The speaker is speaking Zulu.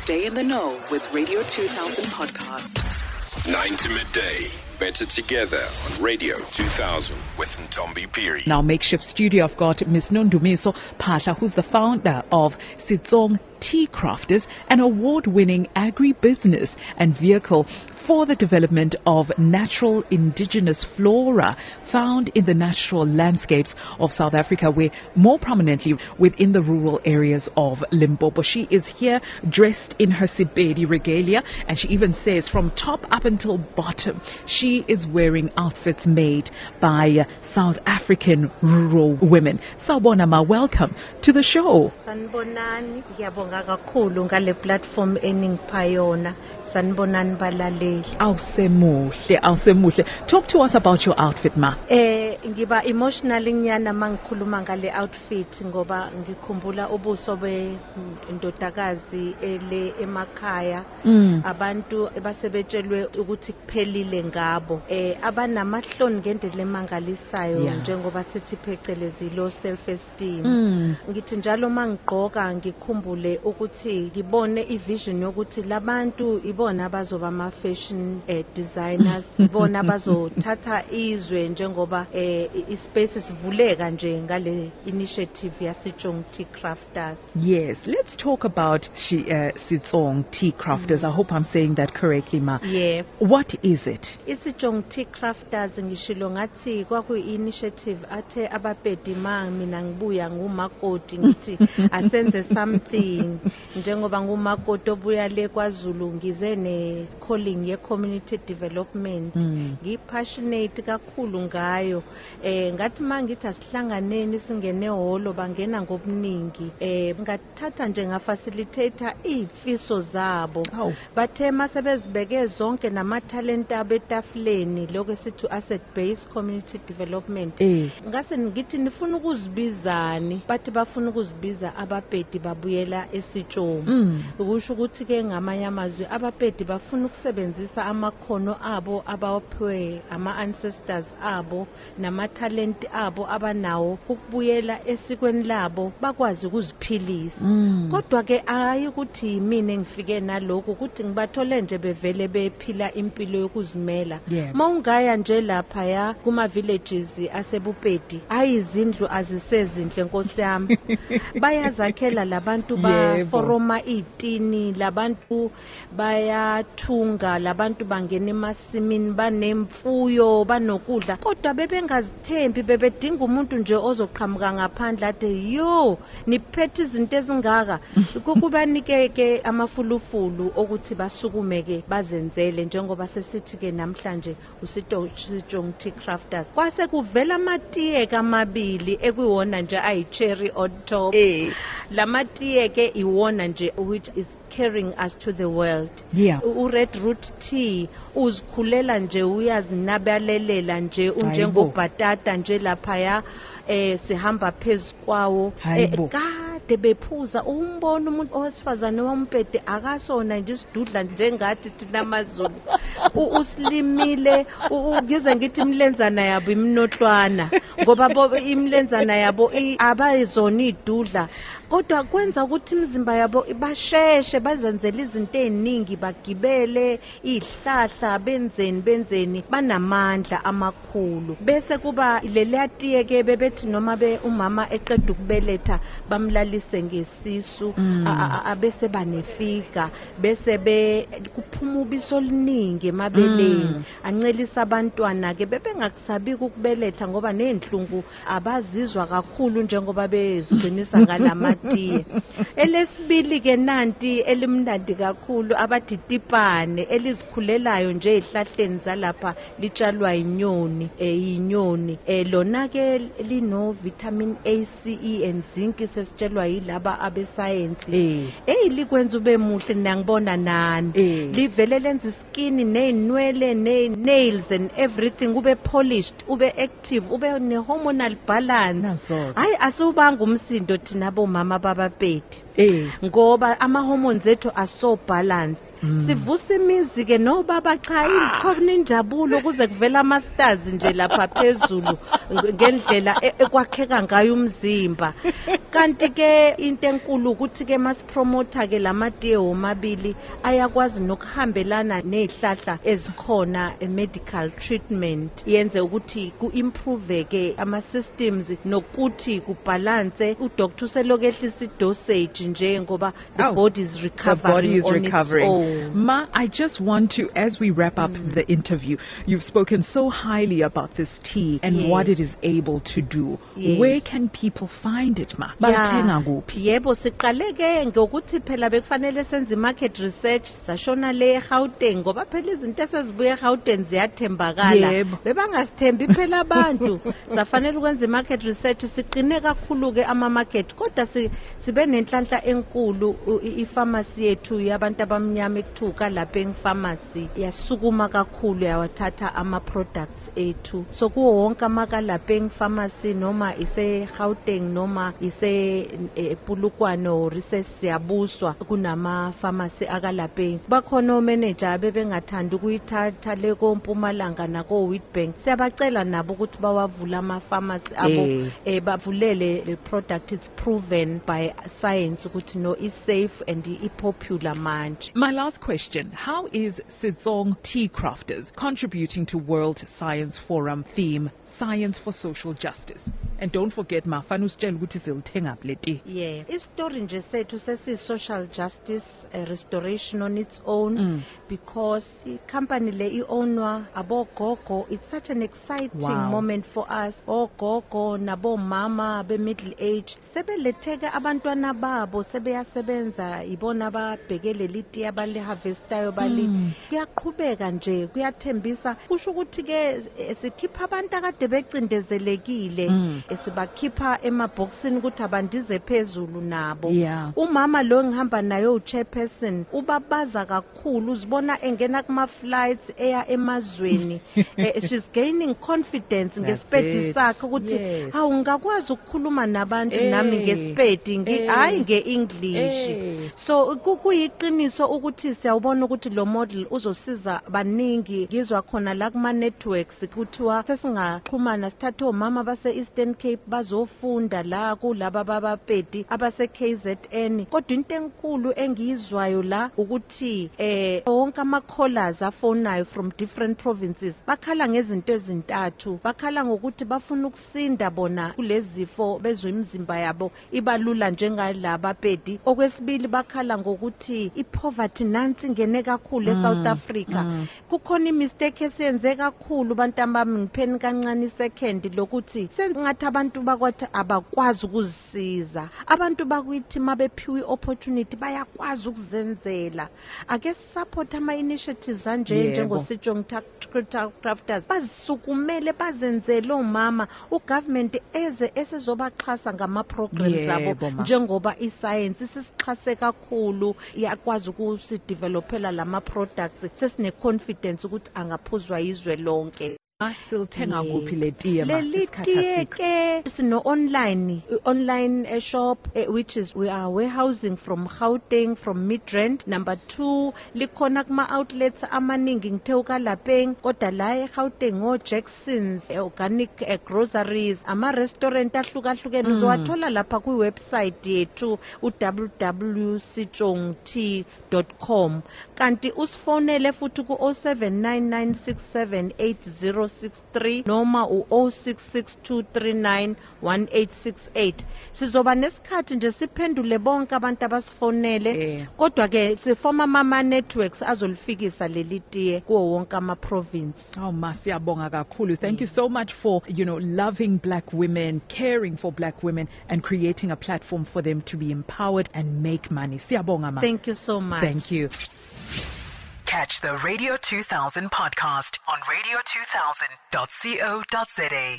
Stay in the know with Radio 2000 podcast. 9 to midday. Better together on Radio 2000 with Ntombi Piri. Our makeshift studio, I've got Ms. Nondumiso Pasha, who's the founder of Sitsong Tea Crafters, an award-winning agri-business and vehicle for the development of natural indigenous flora found in the natural landscapes of South Africa, where more prominently within the rural areas of Limpopo. She is here dressed in her Sibedi regalia, and she even says from top up until bottom, she is wearing outfits made by uh, South African rural women. Sawubona ma, welcome to the show. sanibonani ngiyabonga kakhulu ngale platform eningipha yona sanibonani balaleli Awusemuhle, awusemuhle. Talk to us about your outfit, ma. eh ngiba emotional nyana mangikhuluma ngale outfit ngoba ngikhumbula ubuso bendodakazi ele emakhaya abantu basebetshelwe ukuthi kuphelile ngabo eh abanamahloni ngendlela emangalisayo Yeah. njengoba sithi phecelezi low self esteem ngithi njalo mangigqoka ngikhumbule ukuthi ngibone ivision yokuthi labantu ibona abazoba ama fashion eh, designers ibona bazothatha izwe njengoba eh, ispace sivuleka nje ngale initiative tea crafters Yes, let's talk about she, uh, Sitsong Tea Crafters. I hope I'm saying that correctly, ma. yeah What is it? Isijong tea crafters ngishilo ngathi kwakuyi initiative athe ababhedi ma mina ngibuya ngumakoti ngithi asenze something. Njengoba ngumakoti obuya le kwaZulu ngize ne calling ye community development ngipassionate kakhulu ngayo. Eh ngathi mangithi asihlanganeni singene holo bangena ngobuningi. Eh ngathatha nje ngafacilitator izifiso zabo. Awu. bathe masebezibeke zonke namathalent abo etafuleni lokho esithi asset based community development. Eh. ngase ngithi nifuna ukuzibizani bathi bafuna ukuzibiza ababhedi babuyela esitshomo ukusho ukuthi ke ngamanye amazwi ababhedi bafuna ukusebenzisa amakhono abo abawaphiwe ama ancestors abo namathalent abo abanawo ukubuyela esikweni labo bakwazi ukuziphilisa. Kodwa ke hayi ukuthi yimina engifike nalokho ukuthi ngibathole nje bevele bephila impilo yokuzimela. Yeah. mawungaya nje lapha ya kuma villages asebupedi ayizindlu azisezinhle nkosi yami bayazakhela labantu Yebo. baforoma itini labantu bayathunga labantu bangena emasimini banemfuyo banokudla kodwa bebengazithembi bebedinga umuntu nje ozoqhamuka ngaphandle athi yo niphethe izinto ezingaka kukubanike ke amafulufulu okuthi basukumeke bazenzele njengoba sesithi ke namhlanje usitong tea crafters kwase kuvela amatiye kamabili ekuyiwona nje ayi cherry on top Eh. lamatiye ke iwona nje which is carrying us to the world Yeah. U- u-red root tea uzikhulela nje uyazinabalelela nje unjengobhatata nje laphaya eh sihamba phezukwawo Hayibo. Kade bephuza umbona umuntu owesifazane wompede akasona nje isidudla njengathi thina amazulu U- uslimile u- u- ngize ngithi imlenzana yabo imnotlwana ngoba bo imlenzana yabo i- abayizona idudla kodwa kwenza ukuthi imizimba yabo basheshe bazenzele izinto eziningi bagibele izihlahla benzeni benzeni banamandla amakhulu. Bese kuba leliyatiye ke bebethi noma be umama eqeda ukubeletha bamlalise ngesisu a- a- a- abese banefiga bese be kuphuma ubiso oluningi emabeleni. Ancelisa abantwana ke bebengakusabi ukubeletha ngoba nenhlungu abazizwa kakhulu njengoba beziqinisa ngalamatiye elesibili ke nanti elimnandi kakhulu abathi tipane elizikhulelayo nje ezihlahleni zalapha litshalwa inyoni eyinyoni eh lona ke lino vitamin A C E and zinc sesitshelwa yilaba abescience Eh. hey likwenza ube muhle nangibona nani Eh. livele lenza iskin nezinwele ne nails and everything ube polished ube active ube ne hormonal balance Nazo-ke. hayi asubanga umsindo thina bomama babapedi Eh. Ngoba ama hormones ethu are so balanced. Sivusa imizi ke no baba cha ikhona injabulo kuze kuvela ama stars nje lapha phezulu ng- ngendlela e- ekwakheka ngayo umzimba. Kanti ke into enkulu ukuthi ke masipromoter ke lamatiye omabili ayakwazi nokuhambelana nezihlahla ezikhona medical treatment. Yenze ukuthi kuimprove ke ama systems nokuthi kubalance udoctor uselokehlisa idosage nje ngoba the Oh, body is The recovering body is recovering. Ma, I just want to, as we wrap up mm. the interview, you've spoken so highly about this tea and what it is able to do. Yes. Where can people find it, Ma? Bathenga kuphi? yebo siqale ke ngokuthi phela bekufanele senze market research sashona le eGauteng ngoba phela izinto esezibuya eGauteng ziyathembakala bebangasithembi phela abantu safanele ukwenza market research siqine kakhulu ke ama market kodwa si, sibe nenhlanhla enkulu u- i- i-pharmacy yethu yabantu abamnyama ekuthuka lapha engipharmacy yasukuma kakhulu yawathatha ama products ethu. So kuwo wonke amakalapha engipharmacy noma ise Gauteng noma ise eh, Polokwane or ise siyabuswa kunama pharmacy akalapha bakhona o manager bebengathanda ukuyithatha le kompumalanga nako Witbank siyabacela nabo ukuthi bawavula ama pharmacy abo Eh. eh bavulele le product. It's proven by science. Ukuthi no is safe and i popular manje My last question How is Sitzong Tea Crafters contributing to World Science Forum theme Science for Social Justice? And don't forget, Ma, fanus tshela ukuthi silithenga le tea. yeah isitori nje sethu sesi social justice uh, restoration on its own mm. because company le iownwa abogogo it's such an exciting Wow. moment for us ogogo nabomama be middle age sebeletheke abantwana babo sebeyasebenza ibona ababhekele liti abali harvestayo bali kuyaqhubeka nje kuyathembisa kusho ukuthi ke eh, sikhipha abantu akade becindezelekile sibakhipha emaboxini ukuthi abandize phezulu nabo Yeah. umama lo ngihamba naye uchairperson ubabaza kakhulu uzibona engena kuma flights eya emazweni Eh, she's gaining confidence That's ngesipedi it. sakhe ukuthi Yes. hawu ngakwazi ukukhuluma nabantu Eh. nami ngesipedi ngi Eh. hayi ngeenglish. Eh. so ku- kuyiqiniso ukuthi siyawubona ukuthi lo model uzosiza baningi. Ngizwa khona la kuma networks kuthiwa sesingaxhumana sithathe omama base Eastern Cape bazofunda la kulaba babapedi abase KZN kodwa into enkulu engiyizwayo la ukuthi eh wonke ama callers afonayo from different provinces bakhala ngezinto ezintathu. Bakhala ngokuthi bafuna ukusinda bona kulezifo bezwe imizimba yabo ibalula njengalaba pedi okwesibili bakhala ngokuthi ipoverty nansi ingene kakhulu eSouth Africa. kukhona imistake esiyenze kakhulu bantambami ngipheni kancane isecond lokuthi sengathi abantu bakwathi abakwazi ukuzisiza. Abantu bakwithi mabephiwe opportunity bayakwazi ukuzenzela. Ake support ama initiatives anje Yebo. njengosijong crafters bazisukumele bazenzele omama. Ugovernment eze esezobaxhasa ngama programs Yebo, abo ma. njengoba iscience sisixhase kakhulu iyakwazi ukusidevelopela lama products sesine confidence ukuthi angaphuzwa izwe lonke. Ma, silithenga Yeah. kuphi le tea, ma? leli Isikhathi tiye asikho. ke sino online uh, online uh, shop uh, which is we are warehousing from Gauteng from Midrand number 2 likhona kuma outlets amaningi ngithe ukalapeng kodwa la eGauteng ngo Jacksons eh, organic uh, groceries ama restaurant ahlukahlukene uzowathola lapha ku website yethu www.sichongtea.com kanti usifonele futhi ku 0799678063 noma u0662391868 sizoba nesikhathi nje siphendule bonke abantu abasifonele Eh. kodwa ke sifoma mama networks azolifikisa leli tiye kuwo wonke ama province Oh, ma, siyabonga kakhulu. Thank you so much for, you know, loving black women, caring for black women, and creating a platform for them to be empowered and make money. Siyabonga, ma. thank you so much Thank you. Catch the Radio 2000 podcast on radio2000.co.za.